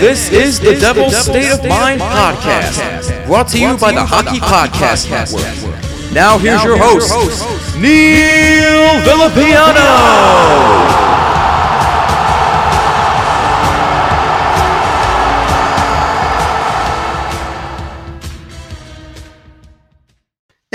This is the Devil's State of Mind podcast, brought to you by the Hockey Podcast Network. Now here's your host, Neil Villapiano.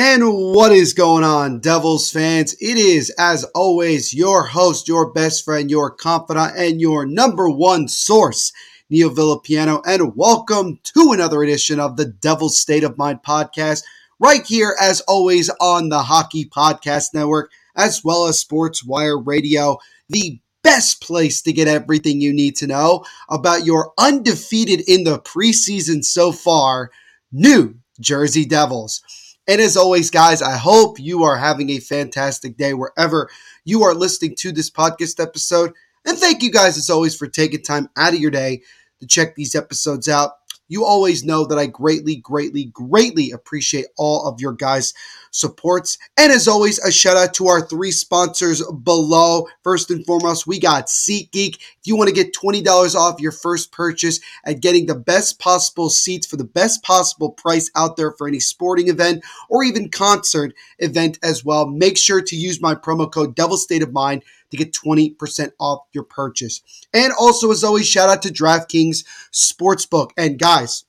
And what is going on, Devils fans? It is, as always, your host, your best friend, your confidant, and your number one source, Neil Villapiano. And welcome to another edition of the Devil's State of Mind podcast, right here, as always, on the Hockey Podcast Network, as well as Sports Wire Radio, the best place to get everything you need to know about your undefeated in the preseason so far, New Jersey Devils. And as always, guys, I hope you are having a fantastic day wherever you are listening to this podcast episode. And thank you guys, as always, for taking time out of your day to check these episodes out. You always know that I greatly, greatly, greatly appreciate all of your guys' supports. And as always, a shout out to our three sponsors below. First and foremost, we got SeatGeek. If you want to get $20 off your first purchase at getting the best possible seats for the best possible price out there for any sporting event or even concert event as well, make sure to use my promo code Devil State of Mind to get 20% off your purchase. And also, as always, shout out to DraftKings Sportsbook. And guys,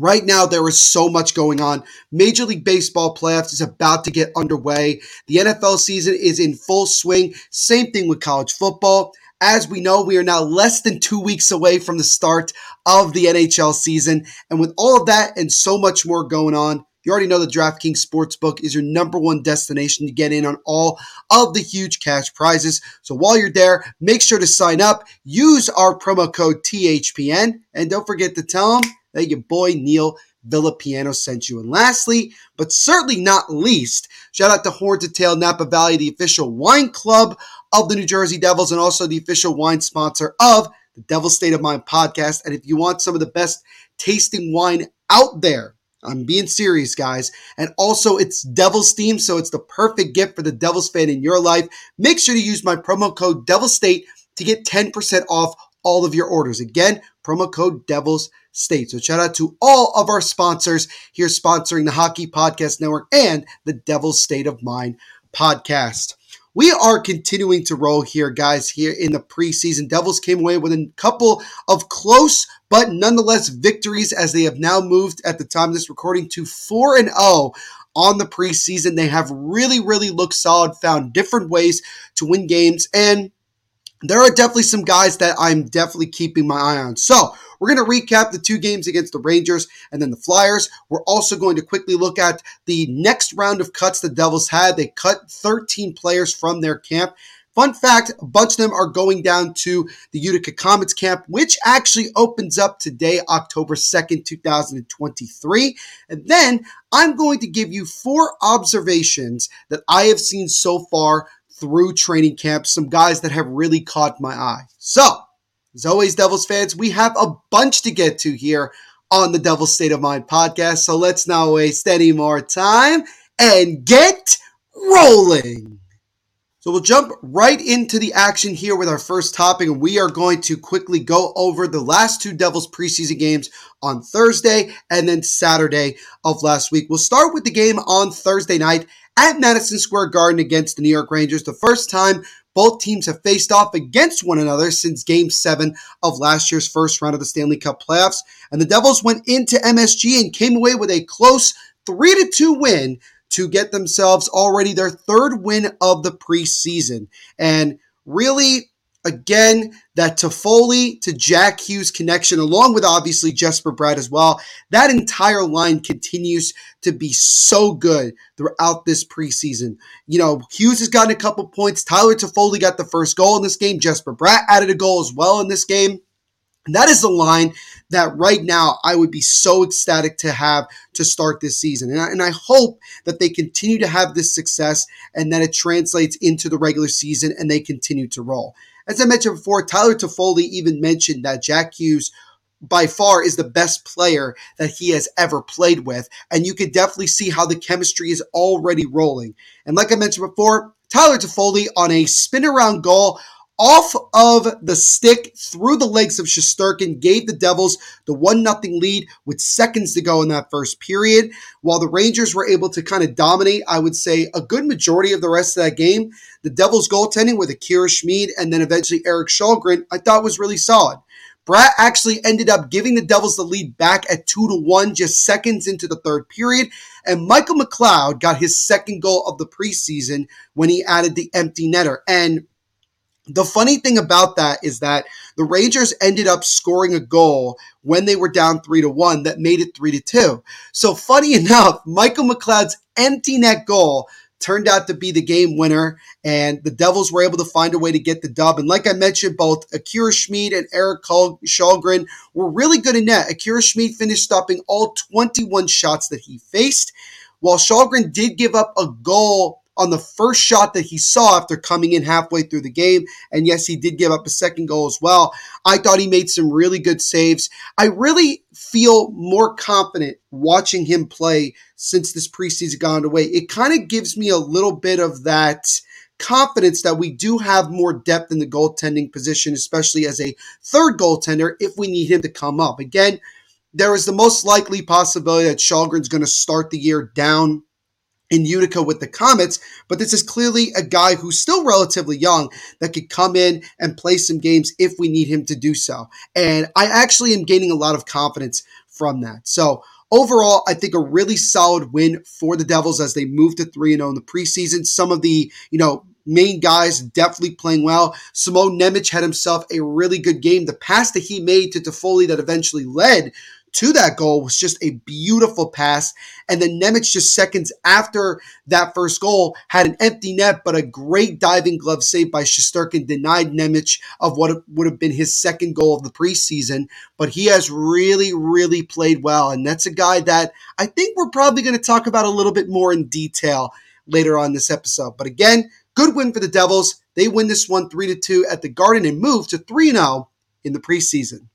Right now, there is so much going on. Major League Baseball playoffs is about to get underway. The NFL season is in full swing. Same thing with college football. As we know, we are now less than two weeks away from the start of the NHL season. And with all of that and so much more going on, you already know the DraftKings Sportsbook is your number one destination to get in on all of the huge cash prizes. So while you're there, make sure to sign up, use our promo code THPN, and don't forget to tell them that your boy Neil Villapiano sent you. And lastly, but certainly not least, shout out to Horn to Tail Napa Valley, the official wine club of the New Jersey Devils and also the official wine sponsor of the Devil State of Mind podcast. And if you want some of the best tasting wine out there, I'm being serious, guys. And also, it's Devil's theme, so it's the perfect gift for the Devils fan in your life. Make sure to use my promo code Devil State to get 10% off all of your orders. Again, promo code Devils State. So shout out to all of our sponsors here sponsoring the Hockey Podcast Network and the Devil's State of Mind podcast. We are continuing to roll here, guys, here in the preseason. Devils came away with a couple of close but nonetheless victories as they have now moved at the time of this recording to 4 and 0 on the preseason. They have really, really looked solid, found different ways to win games, and there are definitely some guys that I'm definitely keeping my eye on. So, we're going to recap the two games against the Rangers and then the Flyers. We're also going to quickly look at the next round of cuts the Devils had. They cut 13 players from their camp. Fun fact, a bunch of them are going down to the Utica Comets camp, which actually opens up today, October 2nd, 2023. And then I'm going to give you four observations that I have seen so far through training camp, some guys that have really caught my eye. So, as always, Devils fans, we have a bunch to get to here on the Devil State of Mind podcast. So let's not waste any more time and get rolling. So we'll jump right into the action here with our first topic, and we are going to quickly go over the last two Devils preseason games on Thursday and then Saturday of last week. We'll start with the game on Thursday night at Madison Square Garden against the New York Rangers. The first time both teams have faced off against one another since game seven of last year's first round of the Stanley Cup playoffs. And the Devils went into MSG and came away with a close 3 to 2 win to get themselves already their third win of the preseason. And really, again, that Toffoli to Jack Hughes connection, along with obviously Jesper Bratt as well, that entire line continues to be so good throughout this preseason. You know, Hughes has gotten a couple points. Tyler Toffoli got the first goal in this game. Jesper Bratt added a goal as well in this game. That is the line that right now I would be so ecstatic to have to start this season. And I, and I hope that they continue to have this success and that it translates into the regular season and they continue to roll. As I mentioned before, Tyler Toffoli even mentioned that Jack Hughes by far is the best player that he has ever played with. And you can definitely see how the chemistry is already rolling. And like I mentioned before, Tyler Toffoli on a spin around goal off of the stick through the legs of Shesterkin gave the Devils the 1 0 lead with seconds to go in that first period. While the Rangers were able to kind of dominate, I would say, a good majority of the rest of that game, the Devils goaltending with Akira Schmid and then eventually Erik Källgren, I thought was really solid. Bratt actually ended up giving the Devils the lead back at 2 to 1 just seconds into the third period. And Michael McLeod got his second goal of the preseason when he added the empty netter. And the funny thing about that is that the Rangers ended up scoring a goal when they were down three to one that made it three to two. So funny enough, Michael McLeod's empty net goal turned out to be the game winner, and the Devils were able to find a way to get the dub. And like I mentioned, both Akira Schmid and Erik Källgren were really good in net. Akira Schmid finished stopping all 21 shots that he faced, while Källgren did give up a goal on the first shot that he saw after coming in halfway through the game. And yes, he did give up a second goal as well. I thought he made some really good saves. I really feel more confident watching him play since this preseason gone away. It kind of gives me a little bit of that confidence that we do have more depth in the goaltending position, especially as a third goaltender if we need him to come up. Again, there is the most likely possibility that Källgren's going to start the year down in Utica with the Comets, but this is clearly a guy who's still relatively young that could come in and play some games if we need him to do so. And I actually am gaining a lot of confidence from that. So overall, I think a really solid win for the Devils as they move to 3 0 in the preseason. Some of the, you know, main guys definitely playing well. Simon Nemec had himself a really good game. The pass that he made to Toffoli that eventually led to that goal was just a beautiful pass. And then Nemec, just seconds after that first goal, had an empty net, but a great diving glove save by Shesterkin denied Nemec of what would have been his second goal of the preseason. But he has really, really played well. And that's a guy that I think we're probably going to talk about a little bit more in detail later on this episode. But again, good win for the Devils. They win this one 3 to 2 at the Garden and move to 3 0 in the preseason.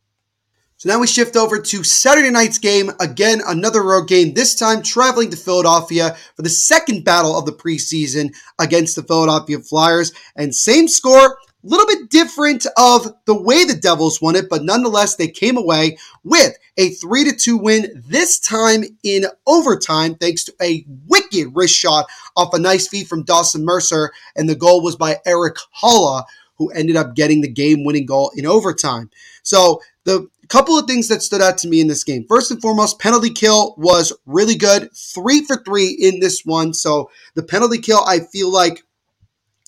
So now we shift over to Saturday night's game. Again, another road game, this time traveling to Philadelphia for the second battle of the preseason against the Philadelphia Flyers. And same score, a little bit different of the way the Devils won it, but nonetheless, they came away with a 3 to 2 win, this time in overtime, thanks to a wicked wrist shot off a nice feed from Dawson Mercer. And the goal was by Erik Haula, who ended up getting the game winning goal in overtime. So the couple of things that stood out to me in this game. First and foremost, penalty kill was really good. Three for three in this one. So the penalty kill, I feel like,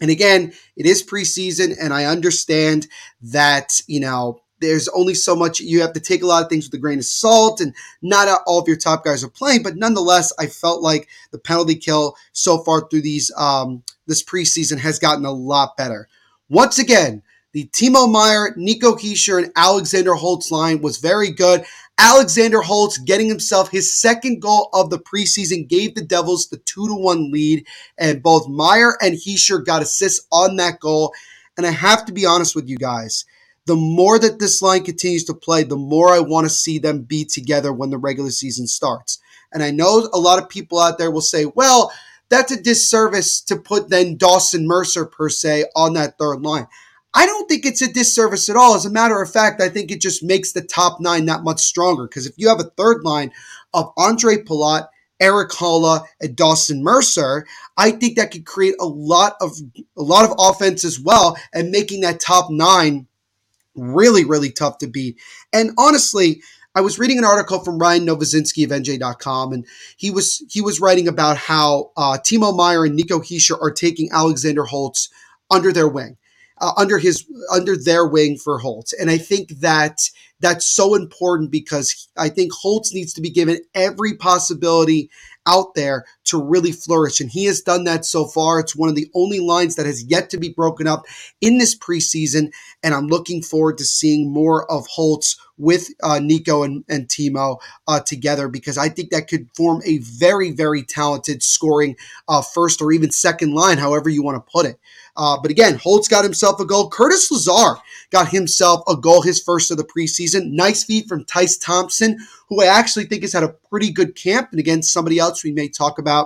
and again, it is preseason, and I understand that, you know, there's only so much you have to take a lot of things with a grain of salt and not all of your top guys are playing but nonetheless i felt like the penalty kill so far through these um, this preseason has gotten a lot better once again the Timo Meier, Nico Hischier, and Alexander Holtz line was very good. Alexander Holtz getting himself his second goal of the preseason gave the Devils the 2 to 1 lead, and both Meier and Hischier got assists on that goal. And I have to be honest with you guys. the more that this line continues to play, the more I want to see them be together when the regular season starts. And I know a lot of people out there will say, well, that's a disservice to put then Dawson Mercer per se on that third line. I don't think it's a disservice at all. As a matter of fact, I think it just makes the top nine that much stronger. Because if you have a third line of Ondrej Palat, Erik Haula, and Dawson Mercer, I think that could create a lot of a lot of offense as well, and making that top nine really, really tough to beat. And honestly, I was reading an article from Ryan Novozinsky of NJ.com, and he was he was writing about how uh, Timo Meier and Nico Hischier are taking Alexander Holtz under their wing, uh, under his under their wing for Holtz, and I think that that's so important because I think Holtz needs to be given every possibility out there to really flourish. And he has done that so far. It's one of the only lines that has yet to be broken up in this preseason. And I'm looking forward to seeing more of Holtz with uh, Nico and, and Timo uh, together because I think that could form a very, very talented scoring uh, first or even second line, however you want to put it. Uh, but again, Holtz got himself a goal. Curtis Lazar got himself a goal, his first of the preseason. Nice feed from Tyce Thompson, who I actually think has had a pretty good camp. And again, somebody else we may talk about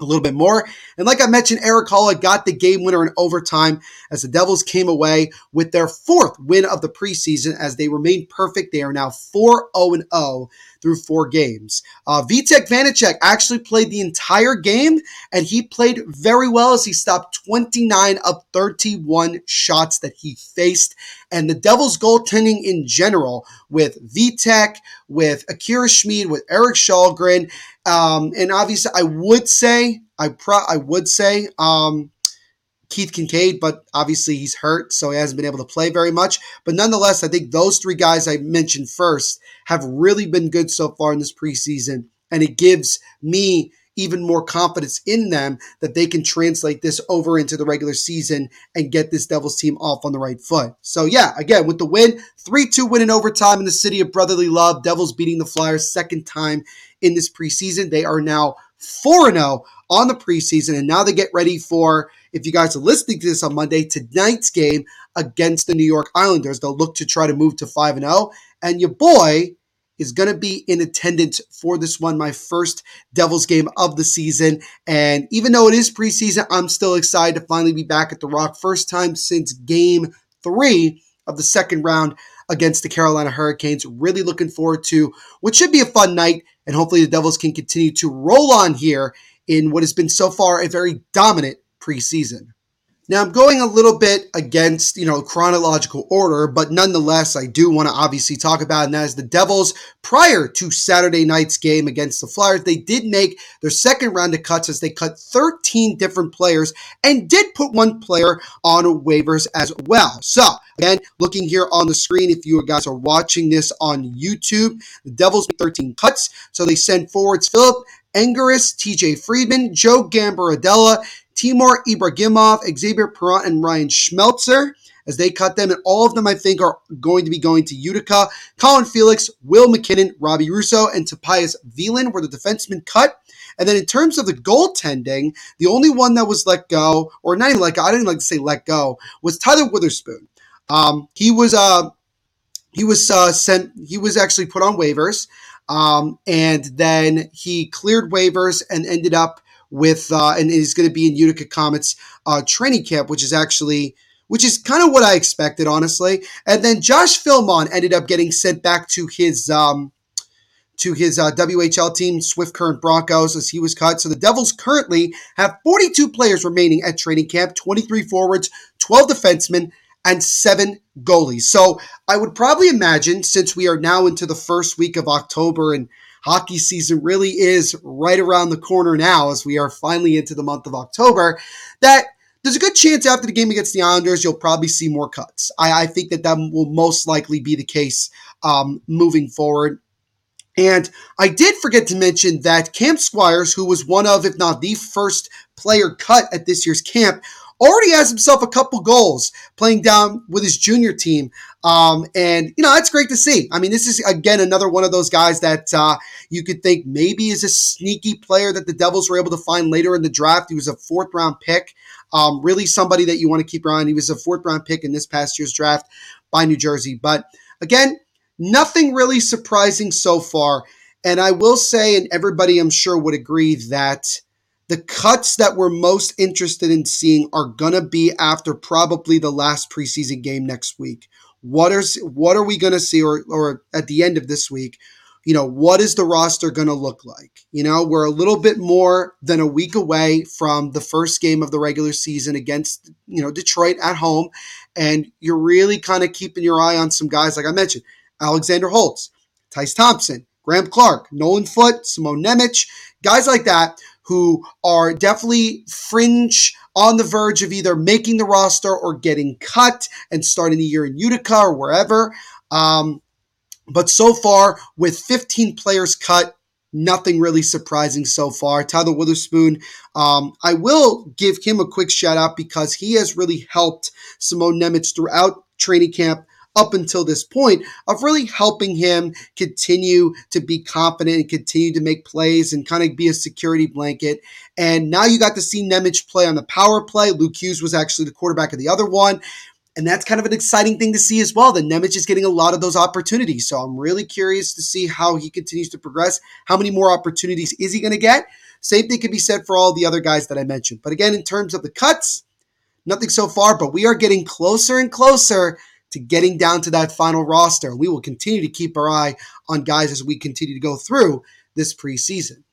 a little bit more. And like I mentioned, Erik Haula got the game winner in overtime as the Devils came away with their fourth win of the preseason as they remain perfect. They are now 4 0 0 through four games. Uh, Vitek Vanecek actually played the entire game and he played very well as he stopped 29 of 31 shots that he faced. And the Devils goaltending in general with Vitek, with Akira Schmid, with Erik Källgren, um, and obviously, I would say, I pro, I would say, um, Keith Kinkaid, but obviously he's hurt, so he hasn't been able to play very much. But nonetheless, I think those three guys I mentioned first have really been good so far in this preseason, and it gives me even more confidence in them that they can translate this over into the regular season and get this Devils team off on the right foot. So, yeah, again, with the win, 3 2 win in overtime in the city of brotherly love, Devils beating the Flyers second time in this preseason. They are now 4 0 on the preseason, and now they get ready for, if you guys are listening to this on Monday, tonight's game against the New York Islanders. They'll look to try to move to 5 0. And your boy, is going to be in attendance for this one, my first Devils game of the season. And even though it is preseason, I'm still excited to finally be back at the Rock. First time since game three of the second round against the Carolina Hurricanes. Really looking forward to what should be a fun night. And hopefully the Devils can continue to roll on here in what has been so far a very dominant preseason. Now I'm going a little bit against, you know, chronological order, but nonetheless, I do want to obviously talk about, and that is the Devils prior to Saturday night's game against the Flyers. They did make their second round of cuts as they cut 13 different players and did put one player on waivers as well. So again, looking here on the screen, if you guys are watching this on YouTube, the Devils made 13 cuts. So they send forwards Philip Angeris, TJ Friedman, Joe Gambardella, Timur Ibragimov, Xavier Parent, and Ryan Schmelzer as they cut them. And all of them, I think, are going to be going to Utica. Colin Felix, Will McKinnon, Robbie Russo, and Topias Vilén were the defensemen cut. And then in terms of the goaltending, the only one that was let go, or not even let go, I didn't like to say let go, was Tyler Witherspoon. Um, he was uh, he was uh, sent. He was actually put on waivers, um, and then he cleared waivers and ended up with uh, and is going to be in Utica Comets uh, training camp, which is actually which is kind of what I expected, honestly. And then Josh Filmon ended up getting sent back to his um, to his uh, WHL team, Swift Current Broncos, as he was cut. So the Devils currently have 42 players remaining at training camp, 23 forwards, 12 defensemen, and seven goalies. So I would probably imagine, since we are now into the first week of October and hockey season really is right around the corner now as we are finally into the month of October, that there's a good chance after the game against the Islanders, you'll probably see more cuts. I, I think that that will most likely be the case um, moving forward. And I did forget to mention that Cam Squires, who was one of, if not the first player cut at this year's camp, already has himself a couple goals playing down with his junior team. Um, and, you know, that's great to see. I mean, this is, again, another one of those guys that uh, you could think maybe is a sneaky player that the Devils were able to find later in the draft. He was a fourth round pick. Um, really somebody that you want to keep around. He was a fourth round pick in this past year's draft. by New Jersey. But again, nothing really surprising so far. And I will say, and everybody I'm sure would agree, that the cuts that we're most interested in seeing are to be after probably the last preseason game next week. What is what are we to see or or at the end of this week? You know, what is the roster to look like? You know, we're a little bit more than a week away from the first game of the regular season against, you know, Detroit at home and you're really kind of keeping your eye on some guys like I mentioned, Alexander Holtz, Tyce Thompson, Graeme Clarke, Nolan Foote, Simon Nemec, guys like that who are definitely fringe on the verge of either making the roster or getting cut and starting the year in Utica or wherever. Um, but so far, with 15 players cut, nothing really surprising so far. Tyler Witherspoon, um, I will give him a quick shout out because he has really helped Simon Nemec throughout training camp up until this point of really helping him continue to be confident and continue to make plays and kind of be a security blanket. And now you got to see Nemec play on the power play. Luke Hughes was actually the quarterback of the other one. And that's kind of an exciting thing to see as well. That Nemec is getting a lot of those opportunities. So I'm really curious to see how he continues to progress. How many more opportunities is he going to get? Same thing can be said for all the other guys that I mentioned. But again, in terms of the cuts, nothing so far, but we are getting closer and closer to getting down to that final roster. We will continue to keep our eye on guys as we continue to go through this preseason.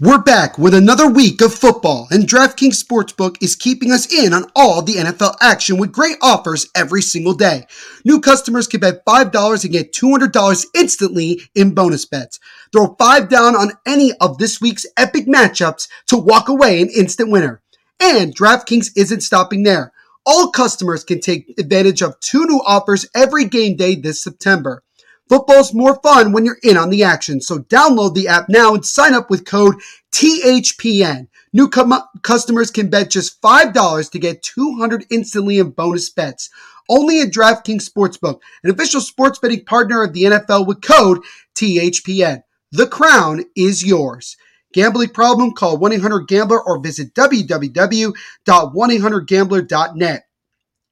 We're back with another week of football, and DraftKings Sportsbook is keeping us in on all the NFL action with great offers every single day. New customers can bet $5 and get $200 instantly in bonus bets. Throw 5 down on any of this week's epic matchups to walk away an instant winner. And DraftKings isn't stopping there. All customers can take advantage of two new offers every game day this September. Football's more fun when you're in on the action, so download the app now and sign up with code THPN. New com- customers can bet just $5 to get 200 instantly in bonus bets. Only at DraftKings Sportsbook, an official sports betting partner of the NFL with code THPN. The crown is yours. Gambling problem? Call 1-800-GAMBLER or visit www.1800gambler.net.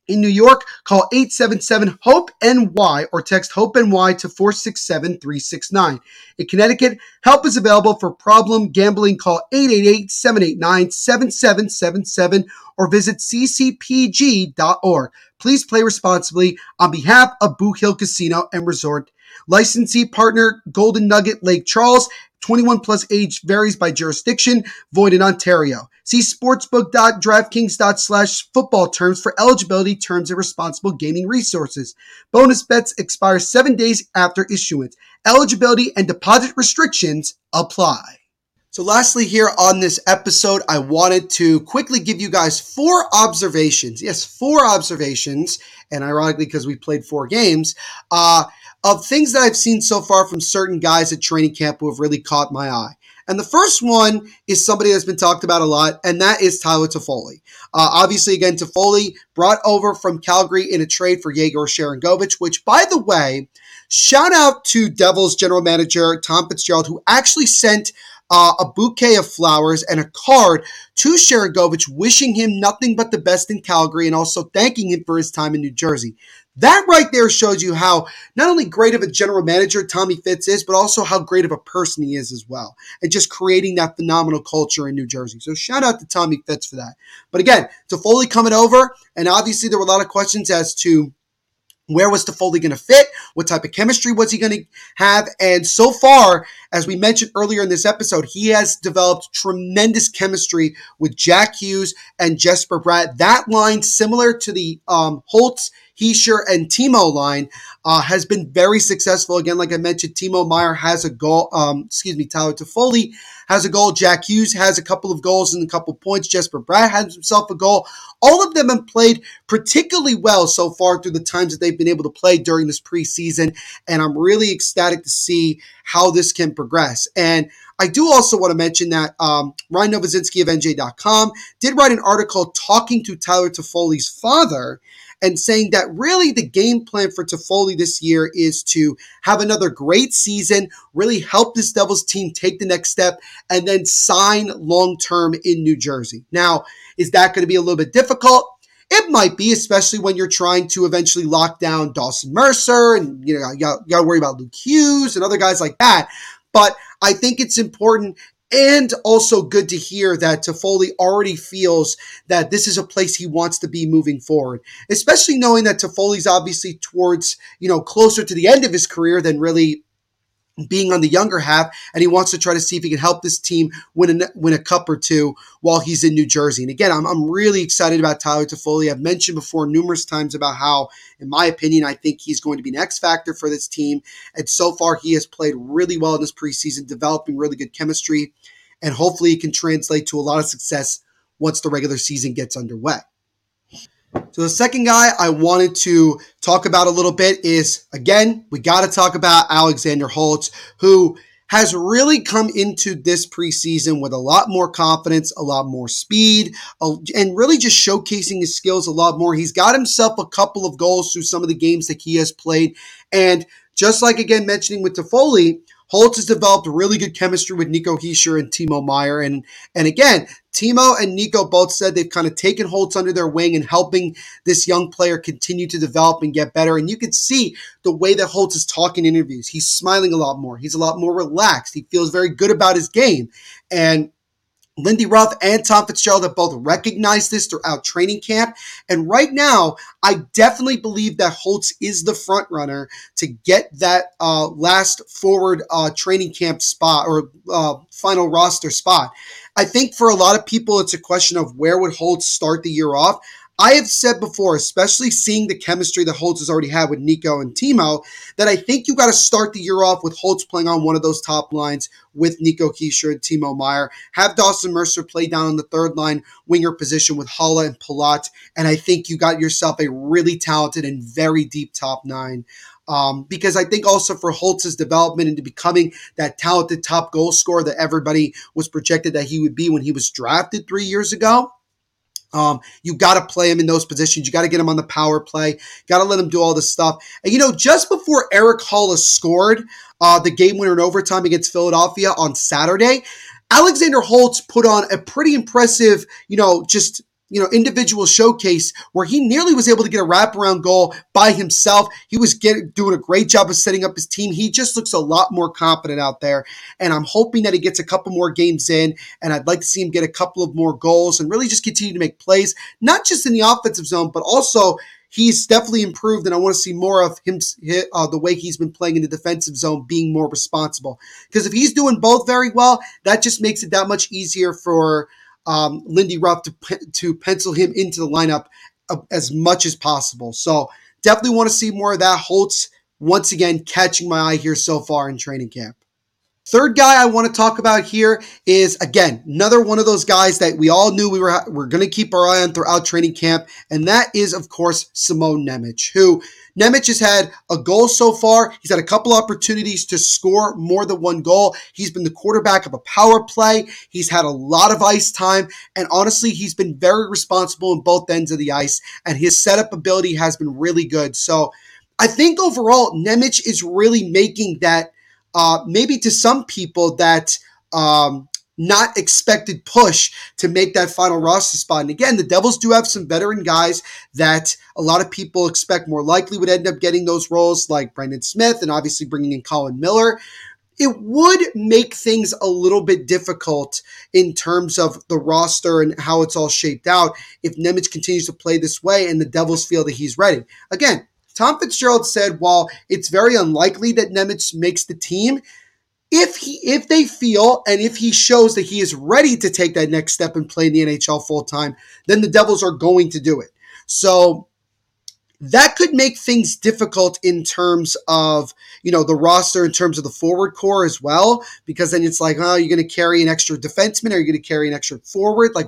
In New York, call 877-HOPE-NY or text HOPE-NY to 467-369. In Connecticut, help is available for problem gambling. Call 888-789-7777 or visit ccpg.org. Please play responsibly on behalf of Boot Hill Casino and Resort. Licensee partner Golden Nugget Lake Charles 21 plus age varies by jurisdiction, void in Ontario. See sportsbook.draftkings.slash slash football terms for eligibility, terms, and responsible gaming resources. Bonus bets expire seven days after issuance. Eligibility and deposit restrictions apply. So, lastly, here on this episode, I wanted to quickly give you guys four observations. Yes, four observations. And ironically, because we played four games, uh, of things that I've seen so far from certain guys at training camp who have really caught my eye. And the first one is somebody that's been talked about a lot, and that is Tyler Toffoli. Uh, obviously, again, Toffoli brought over from Calgary in a trade for Yegor Sharangovich, which, by the way, shout out to Devils general manager Tom Fitzgerald, who actually sent uh, a bouquet of flowers and a card to Sharangovich, wishing him nothing but the best in Calgary and also thanking him for his time in New Jersey. That right there shows you how not only great of a general manager Tommy Fitz is, but also how great of a person he is as well. And just creating that phenomenal culture in New Jersey. So shout out to Tommy Fitz for that. But again, Toffoli coming over, and obviously there were a lot of questions as to where was Toffoli going to fit? What type of chemistry was he going to have? And so far, as we mentioned earlier in this episode, he has developed tremendous chemistry with Jack Hughes and Jesper Bratt. That line, similar to the um, Holtz Hischier and Timo line uh, has been very successful. Again, like I mentioned, Timo Meier has a goal. Um, excuse me, Tyler Toffoli has a goal. Jack Hughes has a couple of goals and a couple points. Jesper Bratt has himself a goal. All of them have played particularly well so far through the times that they've been able to play during this preseason. And I'm really ecstatic to see how this can progress. And I do also want to mention that um, Ryan Novozinsky of NJ.com did write an article talking to Tyler Toffoli's father and saying that really the game plan for Toffoli this year is to have another great season, really help this Devils team take the next step, and then sign long term in New Jersey. Now, is that going to be a little bit difficult? It might be, especially when you're trying to eventually lock down Dawson Mercer and, you know, you got, to worry about Luke Hughes and other guys like that. But I think it's important and also good to hear that Toffoli already feels that this is a place he wants to be moving forward, especially knowing that Toffoli's obviously towards, you know, closer to the end of his career than really being on the younger half, and he wants to try to see if he can help this team win a, win a cup or two while he's in New Jersey. And again, I'm, I'm really excited about Tyler Toffoli. I've mentioned before numerous times about how, in my opinion, I think he's going to be an X factor for this team. And so far, he has played really well in this preseason, developing really good chemistry, and hopefully, he can translate to a lot of success once the regular season gets underway. So the second guy I wanted to talk about a little bit is again, we got to talk about Alexander Holtz, who has really come into this preseason with a lot more confidence, a lot more speed, and really just showcasing his skills a lot more. He's got himself a couple of goals through some of the games that he has played. And just like again mentioning with Toffoli, Holtz has developed really good chemistry with Nico Hischier and Timo Meier. And, and again, Timo and Nico both said they've kind of taken Holtz under their wing and helping this young player continue to develop and get better. And you can see the way that Holtz is talking in interviews. He's smiling a lot more. He's a lot more relaxed. He feels very good about his game. And Lindy Ruff and Tom Fitzgerald have both recognized this throughout training camp. And right now, I definitely believe that Holtz is the front runner to get that uh, last forward uh, training camp spot or uh, final roster spot. I think for a lot of people, it's a question of where would Holtz start the year off. I have said before, especially seeing the chemistry that Holtz has already had with Nico and Timo, that I think you got to start the year off with Holtz playing on one of those top lines with Nico Hischier and Timo Meier. Have Dawson Mercer play down on the third line winger position with Haula and Palat. And I think you got yourself a really talented and very deep top nine. Um, because I think also for Holtz's development into becoming that talented top goal scorer that everybody was projected that he would be when he was drafted three years ago um, you got to play him in those positions. You got to get him on the power play. Got to let him do all this stuff. And you know, just before Erik Haula scored uh, the game winner in overtime against Philadelphia on Saturday, Alexander Holtz put on a pretty impressive, you know, just you know, individual showcase where he nearly was able to get a wraparound goal by himself. He was getting, doing a great job of setting up his team. He just looks a lot more confident out there. And I'm hoping that he gets a couple more games in. And I'd like to see him get a couple of more goals and really just continue to make plays, not just in the offensive zone, but also he's definitely improved, and I want to see more of him, uh, the way he's been playing in the defensive zone, being more responsible. Because if he's doing both very well, that just makes it that much easier for um, Lindy Ruff to, to pencil him into the lineup uh, as much as possible. So definitely want to see more of that. Holtz, once again, catching my eye here so far in training camp. Third guy I want to talk about here is again another one of those guys that we all knew we were we're going to keep our eye on throughout training camp, and that is of course Simon Nemec, who Nemec has had a goal so far. He's had a couple opportunities to score more than one goal. He's been the quarterback of a power play. He's had a lot of ice time, and honestly, he's been very responsible in both ends of the ice, and his setup ability has been really good. So I think overall, Nemec is really making that uh, maybe to some people that um, not expected push to make that final roster spot. And again, the Devils do have some veteran guys that a lot of people expect more likely would end up getting those roles, like Brendan Smith, and obviously bringing in Colin Miller. It would make things a little bit difficult in terms of the roster and how it's all shaped out if Nemec continues to play this way and the Devils feel that he's ready. Again, Tom Fitzgerald said while it's very unlikely that Nemec makes the team, if he if they feel and if he shows that he is ready to take that next step and play in the NHL full time, then the Devils are going to do it. So that could make things difficult in terms of you know the roster in terms of the forward core as well because then it's like oh you're going to carry an extra defenseman? Or you're going to carry an extra forward? Like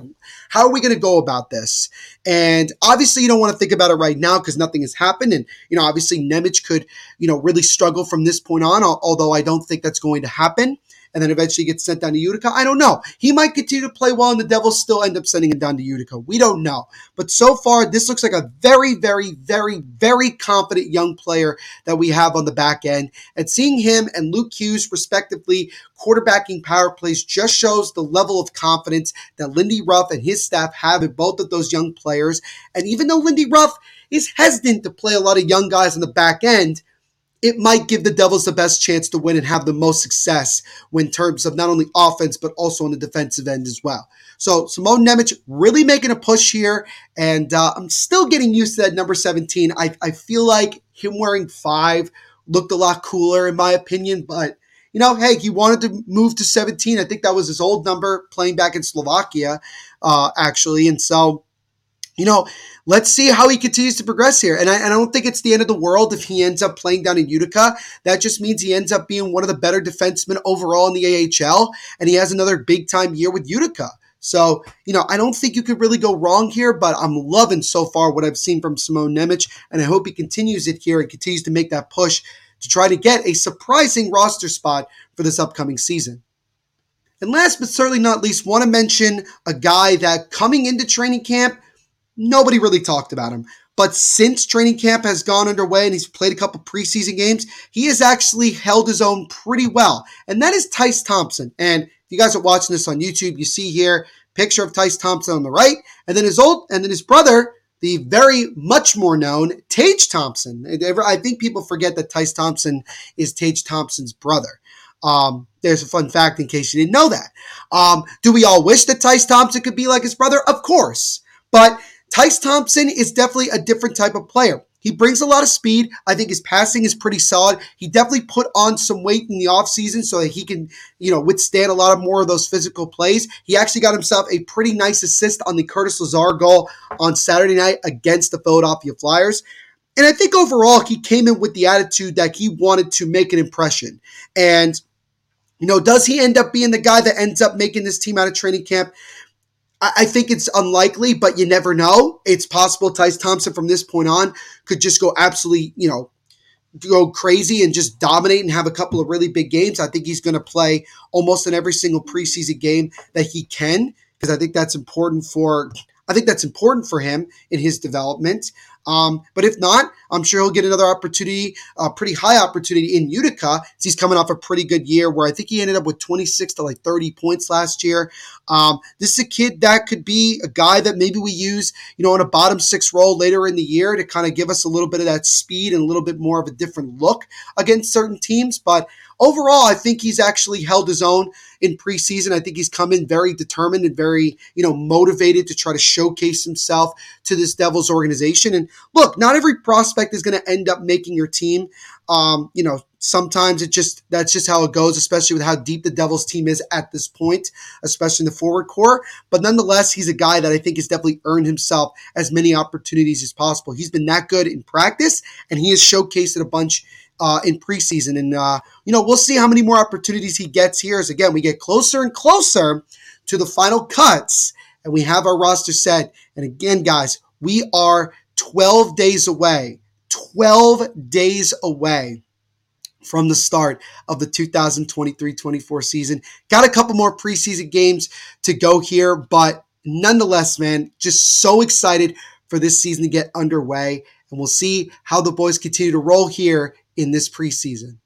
how are we going to go about this? And obviously you don't want to think about it right now because nothing has happened and you know obviously Nemec could you know really struggle from this point on although I don't think that's going to happen and then eventually gets sent down to Utica? I don't know. He might continue to play well, and the Devils still end up sending him down to Utica. We don't know. But so far, this looks like a very, very, very, very confident young player that we have on the back end. And seeing him and Luke Hughes, respectively, quarterbacking power plays just shows the level of confidence that Lindy Ruff and his staff have in both of those young players. And even though Lindy Ruff is hesitant to play a lot of young guys on the back end, it might give the Devils the best chance to win and have the most success in terms of not only offense, but also on the defensive end as well. So Simon Nemec really making a push here, and uh, I'm still getting used to that number 17. I, I feel like him wearing five looked a lot cooler in my opinion, but you know, hey, he wanted to move to 17. I think that was his old number playing back in Slovakia, uh, actually. And so, you know, let's see how he continues to progress here. And I, and I, don't think it's the end of the world if he ends up playing down in Utica. That just means he ends up being one of the better defensemen overall in the AHL, and he has another big time year with Utica. So, you know, I don't think you could really go wrong here, but I'm loving so far what I've seen from Simon Nemec, and I hope he continues it here and continues to make that push to try to get a surprising roster spot for this upcoming season. And last but certainly not least, want to mention a guy that coming into training camp, nobody really talked about him. But since training camp has gone underway and he's played a couple preseason games, he has actually held his own pretty well. And that is Tyce Thompson. And if you guys are watching this on YouTube, you see here picture of Tyce Thompson on the right, and then his old and then his brother the very much more known Tage Thompson. I think people forget that Tyce Thompson is Tage Thompson's brother. Um, there's a fun fact in case you didn't know that. Um, do we all wish that Tyce Thompson could be like his brother? Of course. But Tyce Thompson is definitely a different type of player. He brings a lot of speed. I think his passing is pretty solid. He definitely put on some weight in the offseason so that he can, you know, withstand a lot of more of those physical plays. He actually got himself a pretty nice assist on the Curtis Lazar goal on Saturday night against the Philadelphia Flyers. And I think overall he came in with the attitude that he wanted to make an impression. And you know, does he end up being the guy that ends up making this team out of training camp? I think it's unlikely, but you never know. It's possible Tyce Thompson from this point on could just go absolutely, you know, go crazy and just dominate and have a couple of really big games. I think he's going to play almost in every single preseason game that he can because I think that's important for I think that's important for him in his development. Um, but if not, I'm sure he'll get another opportunity, a pretty high opportunity in Utica. He's coming off a pretty good year where I think he ended up with 26 to like 30 points last year. Um, this is a kid that could be a guy that maybe we use, you know, in a bottom six role later in the year to kind of give us a little bit of that speed and a little bit more of a different look against certain teams. But overall, I think he's actually held his own in preseason. I think he's come in very determined and very, you know, motivated to try to showcase himself to this Devils organization. And look, not every prospect is going to end up making your team. Um, you know, sometimes it just that's just how it goes, especially with how deep the Devils team is at this point, especially in the forward core. But nonetheless, he's a guy that I think has definitely earned himself as many opportunities as possible. He's been that good in practice, and he has showcased it a bunch uh, in preseason. And, uh, you know, we'll see how many more opportunities he gets here as, again, we get closer and closer to the final cuts and we have our roster set. And again, guys, we are 12 days away, 12 days away from the start of the 2023-24 season. Got a couple more preseason games to go here, but nonetheless, man, just so excited for this season to get underway. And we'll see how the boys continue to roll here in this preseason.